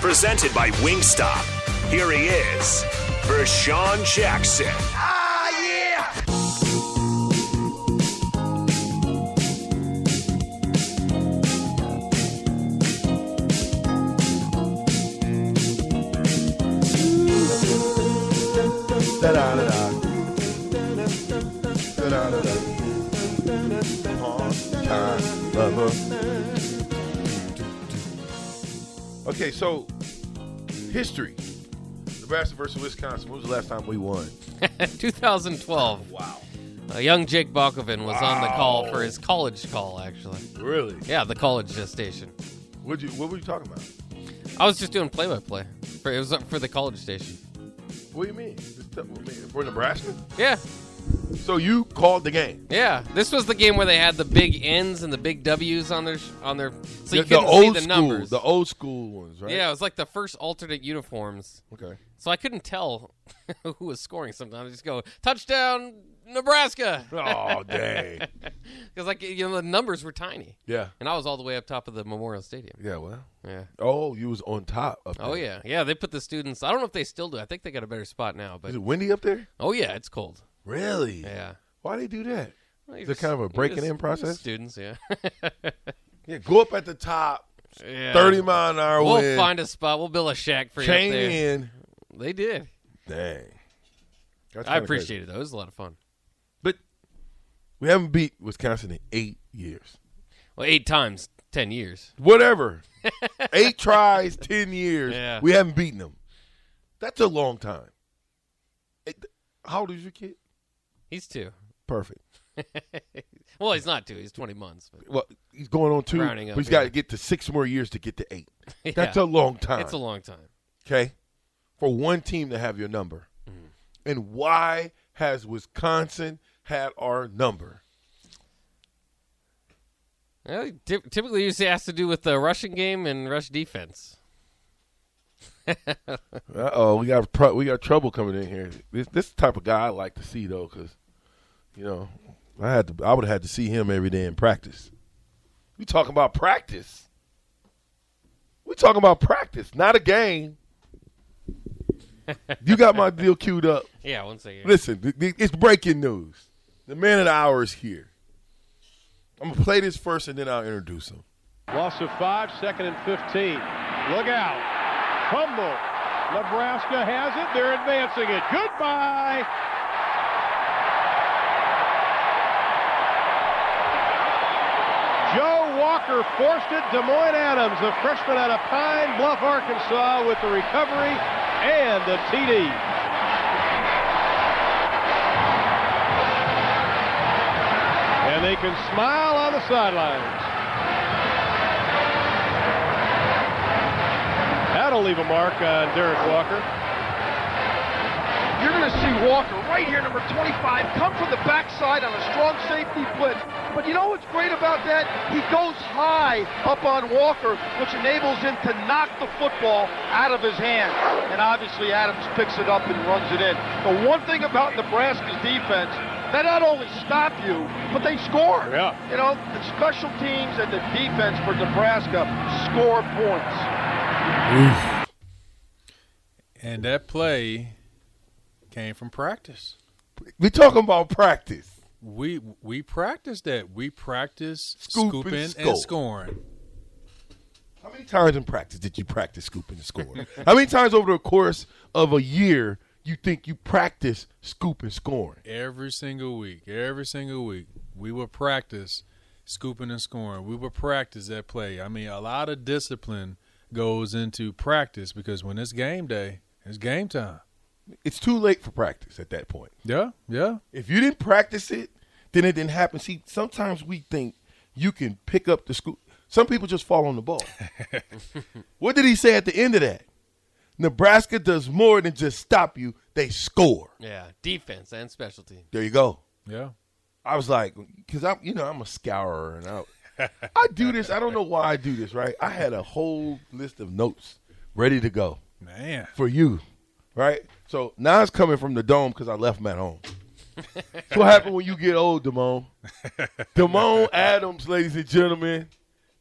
Presented by Wingstop. Here he is, Vershan Jackson. So history. Nebraska versus Wisconsin. When was the last time we won? 2012. Wow. Uh, young Jake Balkovin was on the call for his college call, actually. Really? Yeah, the college station. What you? What were you talking about? I was just doing play-by-play. For, it was up for the college station. What do you mean? Just tell me. For Nebraska? Yeah, So you called the game? yeah. This was the game where they had the big N's and the big W's on their on their, so you the, the couldn't old see the school, numbers. the old school ones, right? Yeah, it was like the first alternate uniforms. Okay. So I couldn't tell who was scoring. Sometimes I just go touchdown Nebraska Oh dang. because like you know the numbers were tiny, yeah. and I was all the way up top of the Memorial Stadium. Yeah. Well. Yeah. Oh, you was on top up oh, there. Oh yeah, yeah. They put the students. I don't know if they still do. I think they got a better spot now. But Is it windy up there? oh yeah, it's cold. Really? Yeah. Why do they do that? Well, Is it kind of a breaking in process? Students, yeah. Yeah. Go up at the top, yeah. thirty mile an hour We'll wind. find a spot. We'll build a shack for you up chain there. in. They did. Dang. That's I kinda appreciate it though. It was a lot of fun. But we haven't beat Wisconsin in eight years. Well, eight times, ten years. Whatever. eight tries, ten years. Yeah. We haven't beaten them. That's a long time. It- how old is your kid? He's two. Perfect. well, he's not two. He's twenty months. But Well, he's going on two, but he's got to get to six more years to get to eight. yeah, That's a long time. It's a long time. okay, for one team to have your number. Mm-hmm. And why has Wisconsin had our number? Well, ty- typically, usually has to do with the rushing game and rush defense. Uh oh, we got pro- we got trouble coming in here. This this type of guy I like to see though, because you know I had to I would have had to see him every day in practice. We talking about practice. We talking about practice, not a game. you got my deal queued up. Yeah, one second. Listen, th- th- it's breaking news. The man of the hour is here. I'm gonna play this first, and then I'll introduce him. Loss of five, second and 15. Look out. Humble. Nebraska has it. They're advancing it. Goodbye. Joe Walker forced it. Demoine Adams, the freshman out of Pine Bluff, Arkansas, with the recovery and the TD. And they can smile on the sidelines. That'll leave a mark on Derek Walker. You're going to see Walker right here, number 25, come from the backside on a strong safety blitz. But you know what's great about that? He goes high up on Walker, which enables him to knock the football out of his hand. And obviously Adams picks it up and runs it in. The one thing about Nebraska's defense, they not only stop you, but they score. Yeah. You know, the special teams and the defense for Nebraska score points. And that play came from practice. We talking about practice. We we practiced that. We practiced Scoop scooping score. and scoring. How many times in practice did you practice scooping and scoring? How many times over the course of a year you think you practice scooping and scoring? Every single week, every single week, we would practice scooping and scoring. We would practice that play. I mean, a lot of discipline goes into practice because when it's game day, it's game time. It's too late for practice at that point. Yeah, yeah. If you didn't practice it, then it didn't happen. See, sometimes we think you can pick up the scoop. Some people just fall on the ball. what did he say at the end of that? Nebraska does more than just stop you; they score. Yeah, defense and special team. There you go. Yeah. I was like, because I'm, you know, I'm a scourer, and I, I do this. I don't know why I do this. Right? I had a whole list of notes ready to go Man. for you, right? So now it's coming from the dome because I left them at home. What happened when you get old, Demoine. Demoine Adams, ladies and gentlemen,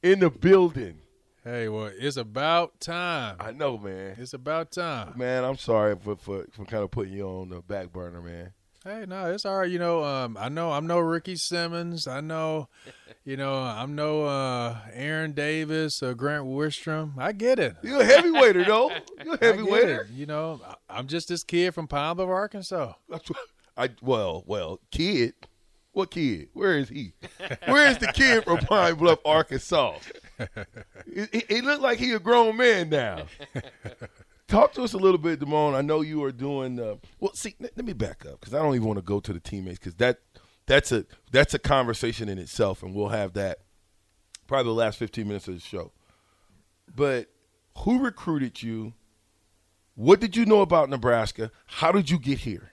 in the building. Hey, well, it's about time. I know, man. It's about time. Man, I'm sorry for, for, for kind of putting you on the back burner, man. Hey, no, it's all right. You know, um, I know I'm no Ricky Simmons. I know, you know, I'm no uh, Aaron Davis or Grant Wistrom. I get it. You're a heavyweighter, though. You're a get heavyweighter. You know, I- I'm just this kid from Pine Bluff, Arkansas. That's what I well, well, kid. What kid? Where is he? Where is the kid from Pine Bluff, Arkansas? He, he- he looked like he a grown man now. Talk to us a little bit, Demoine. I know you are doing. Uh, well, see, let, let me back up because I don't even want to go to the teammates because that that's a that's a conversation in itself, and we'll have that probably the last fifteen minutes of the show. But who recruited you? What did you know about Nebraska? How did you get here?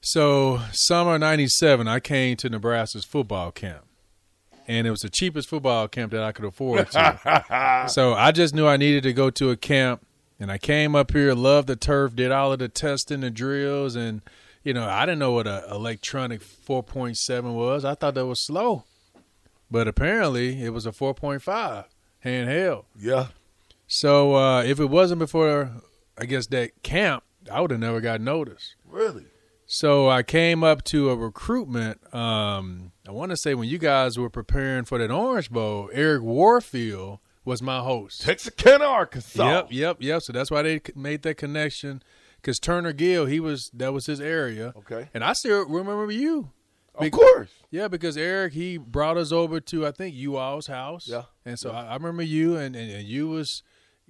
So, summer '97, I came to Nebraska's football camp, and it was the cheapest football camp that I could afford to. so, I just knew I needed to go to a camp, and I came up here, loved the turf, did all of the testing, the drills, and you know, I didn't know what a electronic 4.7 was. I thought that was slow, but apparently it was a 4.5 handheld. Yeah. So, uh, if it wasn't before, I guess that camp, I would have never got noticed. Really? So I came up to a recruitment. Um, I want to say when you guys were preparing for that Orange Bowl, Eric Warfield was my host. Texarkana, Arkansas. Yep, yep, yep. So that's why they made that connection. Because Turner Gill, he was that was his area. Okay. And I still remember you. Of course. Yeah, because Eric he brought us over to I think you all's house. Yeah. And so I, I remember you and, and, and you was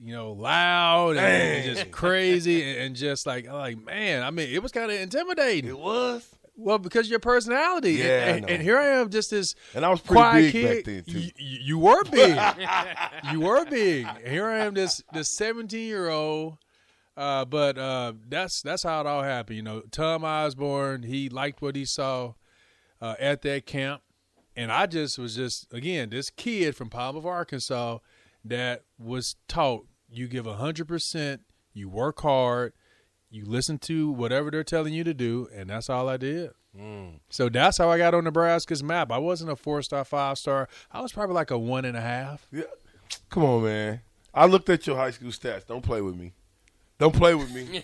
you know loud and, and just crazy and, and just like I'm like man I mean it was kind of intimidating. It was. Well, because of your personality. Yeah, and, and here I am, just this And I was pretty quiet big kid. back then, too. You, you- you were big. you were big. And here I am, this this seventeen year old. Uh, but uh, that's that's how it all happened. You know, Tom Osborne, he liked what he saw uh, at that camp, and I just was just again this kid from Palm of Arkansas that was taught you give hundred percent, you work hard, you listen to whatever they're telling you to do, and that's all I did. Mm. So that's how I got on Nebraska's map. I wasn't a four star, five star. I was probably like a one and a half. Yeah. Come on, man. I looked at your high school stats. Don't play with me. Don't play with me.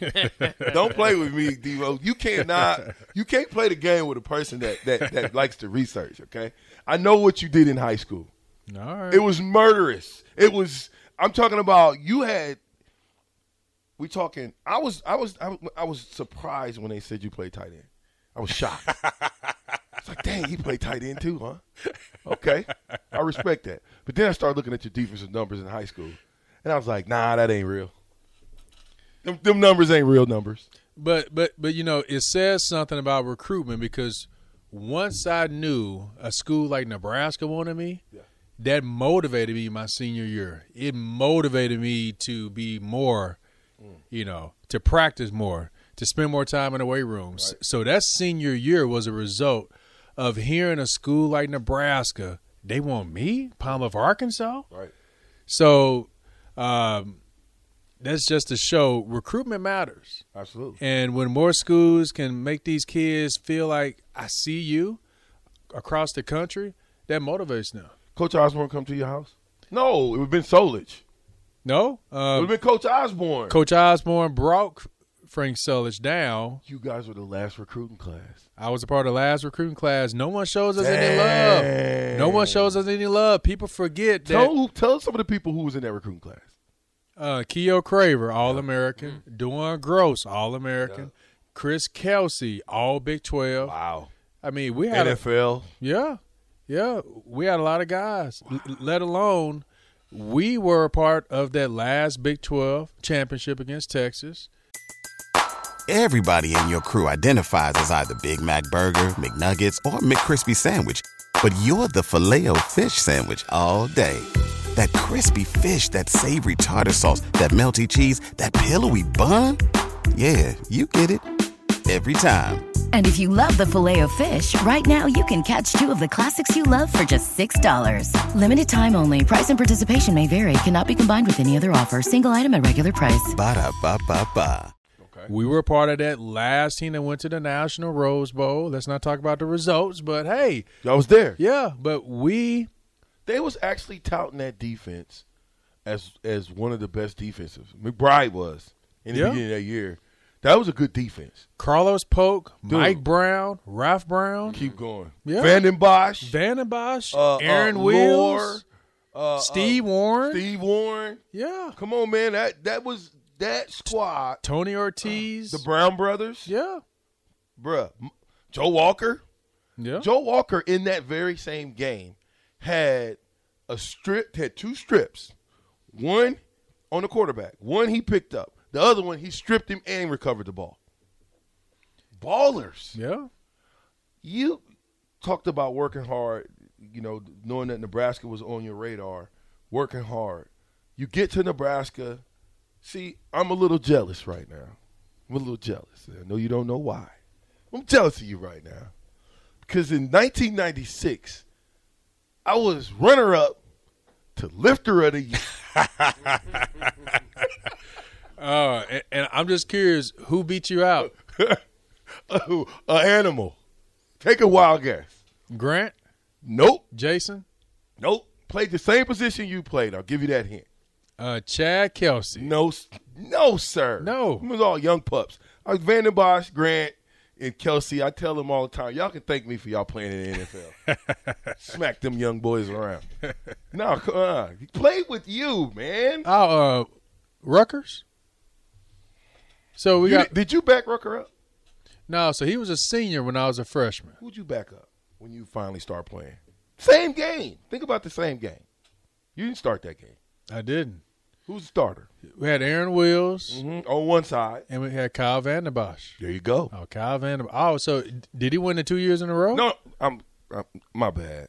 Don't play with me, Devo. You cannot. You can't play the game with a person that, that that likes to research. Okay. I know what you did in high school. All right. It was murderous. It was. I'm talking about. You had. We talking. I was. I was. I was, I was surprised when they said you played tight end. I was shocked. It's like, dang, he played tight end too, huh? Okay, I respect that. But then I started looking at your defensive numbers in high school, and I was like, nah, that ain't real. Them, them numbers ain't real numbers. But but but you know, it says something about recruitment because once I knew a school like Nebraska wanted me, that motivated me my senior year. It motivated me to be more, you know, to practice more, to spend more time in the weight rooms. So that senior year was a result of hearing a school like Nebraska, they want me, Palm of Arkansas. Right. So um, that's just to show recruitment matters. Absolutely. And when more schools can make these kids feel like I see you across the country, that motivates them. Coach Osborne come to your house? No, it would have been Solich. No, It would uh, have been Coach Osborne. Coach Osborne brought Frank Solich down. you guys were the last recruiting class. I was a part of the last recruiting class. No one shows us any love. No one shows us any love. People forget that Tell, tell some of the people who was in that recruiting class. uh, Keyuo Craver, All American. DeJuan Groce, All American. Chris Kelsay, All Big 12. Wow. I mean, we had a, NFL. Yeah, yeah, we had a lot of guys. L- let alone, we were a part of that last Big Twelve championship against Texas. Everybody in your crew identifies as either Big Mac Burger, McNuggets, or McCrispy Sandwich. But you're the filet fish Sandwich all day. That crispy fish, that savory tartar sauce, that melty cheese, that pillowy bun. Yeah, you get it. Every time. And if you love the filet of fish, right now you can catch two of the classics you love for just $6. Limited time only. Price and participation may vary. Cannot be combined with any other offer. Single item at regular price. Ba-da-ba-ba-ba. We were a part of that last team that went to the National Rose Bowl. Let's not talk about the results, but hey, Y'all was there. yeah, but we They was actually touting that defense as as one of the best defenses. McBride was in the Yeah. beginning of that year. That was a good defense. Carlos Polk, Dude. Mike Brown, Ralph Brown, Keep going. Yeah. Vanden Bosch, Van Bosch, uh, Aaron uh, Wills, uh, Steve uh, Warren. Steve Warren. Yeah. Come on, man. That that was that squad. Tony Ortiz. The Brown brothers. yeah. Bruh. Joe Walker. Yeah. Joe Walker in that very same game had a strip, had two strips. One on the quarterback. One he picked up. The other one he stripped him and recovered the ball. Ballers. yeah. You talked about working hard, you know, knowing that Nebraska was on your radar, working hard. You get to Nebraska. See, I'm a little jealous right now. I'm a little jealous. I know you don't know why. I'm jealous of you right now. Because in 1996, I was runner up to lifter of the year. Uh, and, and I'm just curious, who beat you out? Oh, a animal. Take a wild guess. Grant, Nope. Jason, Nope. Played the same position you played. I'll give you that hint. uh, Chad Kelsay. No, no, sir. No. it was all young pups. I was Vanden Bosch, Grant, and Kelsay. I tell them all the time, y'all can thank me for y'all playing in the NFL. Smack them young boys around. no, come on. He played with you, man. Oh, uh, Rucker. So we You- got did you back Rucker up? no. So he was a senior when I was a freshman. Who'd you back up when you finally start playing? Same game. Think about the same game. You didn't start that game. I didn't. Who's the starter? We had Aaron Wills Mhm. On one side. and we had Kyle Van Vanden Bosch. There you go. Oh, Kyle Van Vanden Bosch. Oh, so did he win the two years in a row? No, I'm, I'm my bad.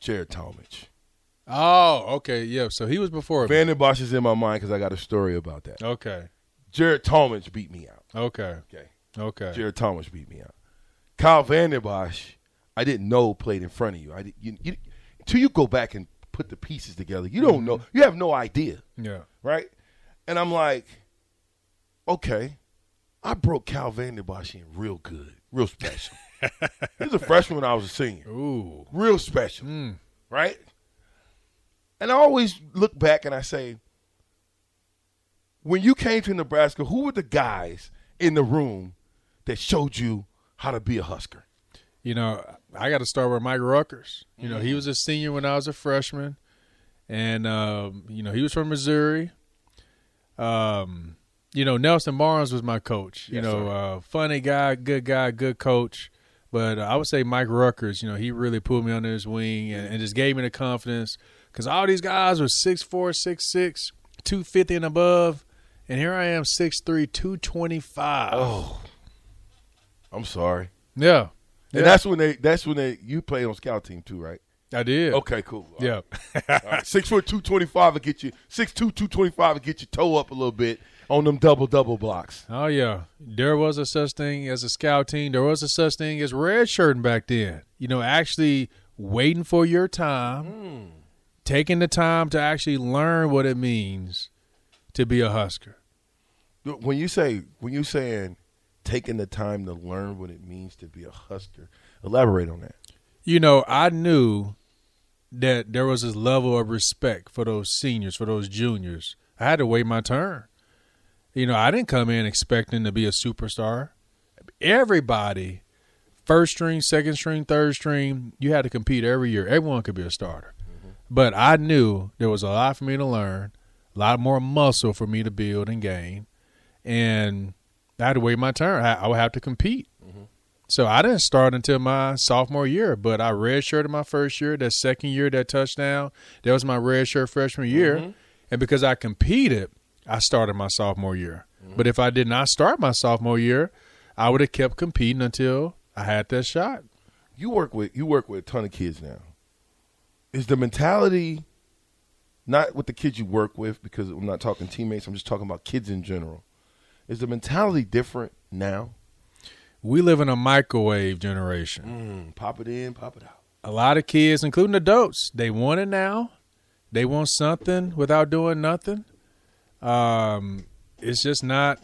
Jared Tomich. Oh, okay. Yeah. So he was before. me. Vanden Bosch is in my mind because I got a story about that. Okay. Jared Tomich beat me out. Okay. Okay. Okay. Jared Tomich beat me out. Kyle Vanden Bosch, I didn't know played in front of you. I did, you, you, until you go back and put the pieces together, you don't know. You have no idea, Yeah. right? And I'm like, okay, I broke Kyle Vanden Bosch in real good, real special. he was a freshman when I was a senior. Ooh. real special, Mm. right? And I always look back and I say, when you came to Nebraska, who were the guys in the room that showed you how to be a Husker? You know, I got to start with Mike Ruckers. You know, he was a senior when I was a freshman, and um, you know he was from Missouri. Um, you know, Nelson Barnes was my coach. You Yes, know, uh, funny guy, good guy, good coach. But uh, I would say Mike Ruckers. You know, he really pulled me under his wing and, and just gave me the confidence because all these guys were 6'4", 6'6", 250 and above, and here I am 6'3", 225. Oh, I'm sorry. yeah. And Yeah. that's when they. That's when they. You played on scout team too, right? I did. Okay, cool. All Yeah. right. Right. Six foot two twenty five will get you six two two twenty five will get your toe up a little bit on them double double blocks. Oh yeah, there was a such thing as a scout team. There was a such thing as red shirting back then. You know, actually waiting for your time, hmm. taking the time to actually learn what it means to be a Husker. When you say when you saying taking the time to learn what it means to be a Husker, elaborate on that. You know, I knew that there was this level of respect for those seniors, for those juniors. I had to wait my turn. You know, I didn't come in expecting to be a superstar. Everybody, first string, second string, third string, you had to compete every year. Everyone could be a starter. Mm-hmm. But I knew there was a lot for me to learn, a lot more muscle for me to build and gain. And I had to wait my turn. I, I would have to compete. Mm-hmm. So I didn't start until my sophomore year, but I redshirted my first year. That second year, that touchdown, that was my redshirt freshman year. Mm-hmm. And because I competed, I started my sophomore year. Mm-hmm. But if I did not start my sophomore year, I would have kept competing until I had that shot. You work with you work with a ton of kids now. Is the mentality not with the kids you work with because I'm not talking teammates, I'm just talking about kids in general. Is the mentality different now? We live in a microwave generation. Mm, pop it in, pop it out. A lot of kids, including adults, they want it now. They want something without doing nothing. Um, it's just not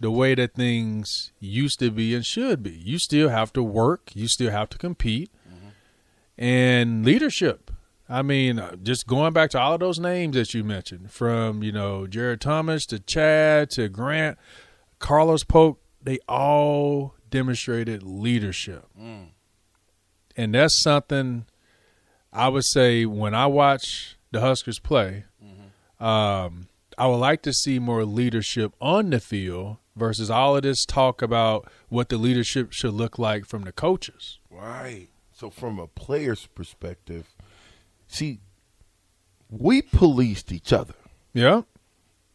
the way that things used to be and should be. You still have to work. You still have to compete. And leadership. I mean, uh, just going back to all of those names that you mentioned, from you know Jared Tomich to Chad to Grant, Carlos Polk, they all demonstrated leadership, and that's something I would say when I watch the Huskers play. Um, I would like to see more leadership on the field versus all of this talk about what the leadership should look like from the coaches. Right. So from a player's perspective, see, we policed each other Yeah.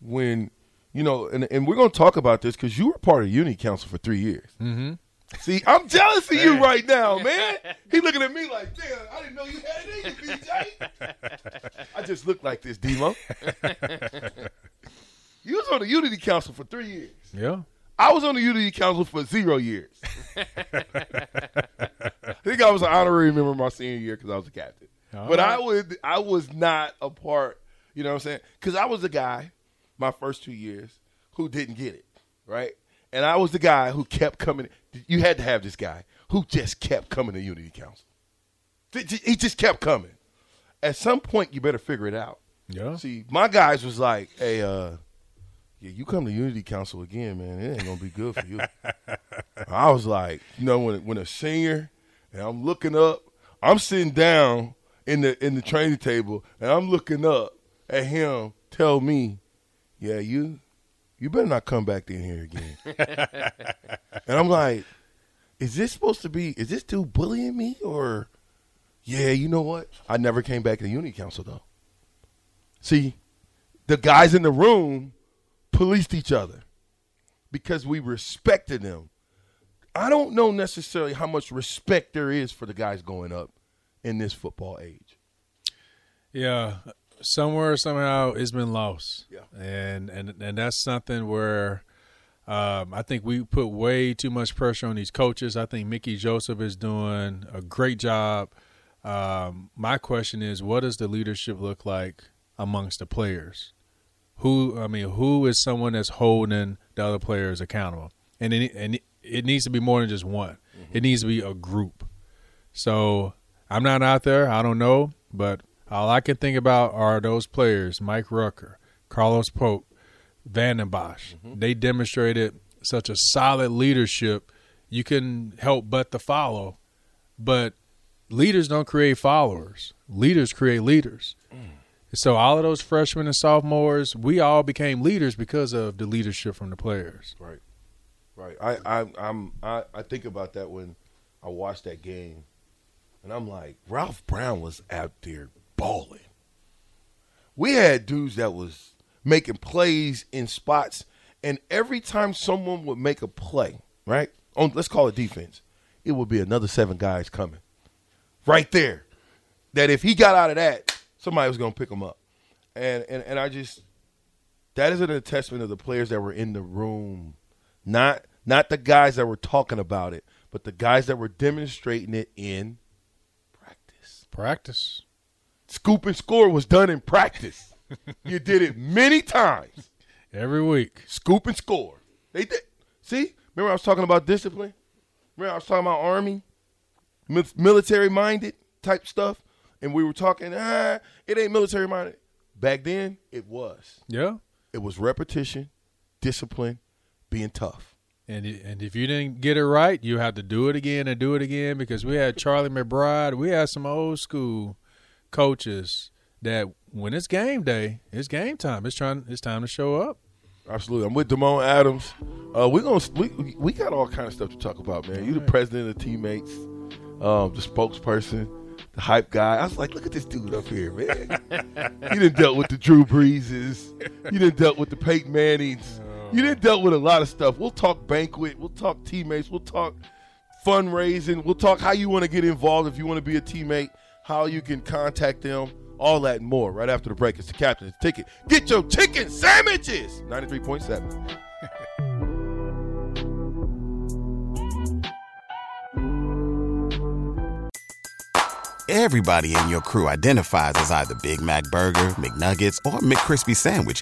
when you know, and and we're gonna talk about this because you were part of Uni Council for three years. Mm-hmm. See, I'm jealous of you right now, man. He looking at me like, damn, I didn't know you had it in you, BJ. I just look like this, Demo. you was on the Unity Council for three years. Yeah. I was on the Unity Council for zero years. I think I was an honorary member my senior year because I was a captain. All but I would, I was not a part. You know what I'm saying? Because I was the guy, my first two years, who didn't get it, right? And I was the guy who kept coming. You had to have this guy who just kept coming to Unity Council. He just kept coming. At some point, you better figure it out. Yeah. See, my guys was like, "Hey, uh, yeah, you come to Unity Council again, man. It ain't gonna be good for you." I was like, you know, when when a senior and I'm looking up, I'm sitting down in the in the training table and I'm looking up at him. Tell me, yeah, you you better not come back in here again. and I'm like, is this supposed to be? Is this dude bullying me or? Yeah, you know what? I never came back to the Unity Council though. See, the guys in the room policed each other because we respected them. I don't know necessarily how much respect there is for the guys going up in this football age. Yeah, somewhere somehow it's been lost. Yeah. and and and that's something where um, I think we put way too much pressure on these coaches. I think Mickey Joseph is doing a great job. Um, my question is, what does the leadership look like amongst the players? Who I mean, who is someone that's holding the other players accountable? And it, and it needs to be more than just one. It needs to be a group. So I'm not out there. I don't know, but all I can think about are those players: Mike Rucker, Carlos Polk, Van den Bosch. Mm-hmm. They demonstrated such a solid leadership. You can help but to follow, but leaders don't create followers. Leaders create leaders. Mm. So all of those freshmen and sophomores, we all became leaders because of the leadership from the players. Right, right. I I I'm I, I think about that when I watch that game, and I'm like, Ralph Brown was out there balling. We had dudes that was making plays in spots, and every time someone would make a play, right on let's call it defense, it would be another seven guys coming, right there. that if he got out of that, somebody was gonna pick him up. And and and I just that is an testament of the players that were in the room, not not the guys that were talking about it, but the guys that were demonstrating it in practice. Scoop and score was done in practice. you did it many times. Every week. Scoop and score. They did. See? Remember I was talking about discipline? Remember I was talking about army? Military minded type stuff? And we were talking, ah, it ain't military minded. Back then, it was. Yeah. It was repetition, discipline, being tough. And and if you didn't get it right, you had to do it again and do it again because we had Charlie McBride. We had some old school coaches that when it's game day, it's game time. It's trying. It's time to show up. Absolutely. I'm with Demoine Adams. Uh, we're gonna we, we got all kind of stuff to talk about, man. You the president of teammates, um, the spokesperson, the hype guy. I was like, look at this dude up here, man. you didn't dealt with the Drew Breeses. You didn't dealt with the Peyton Mannings. You didn't dealt with a lot of stuff. We'll talk banquet. We'll talk teammates. We'll talk fundraising. We'll talk how you want to get involved if you want to be a teammate, how you can contact them, all that and more. Right after the break, it's the captain's ticket. Get your chicken sandwiches. Ninety-three point seven. Everybody in your crew identifies as either Big Mac Burger, McNuggets, or McCrispy Sandwich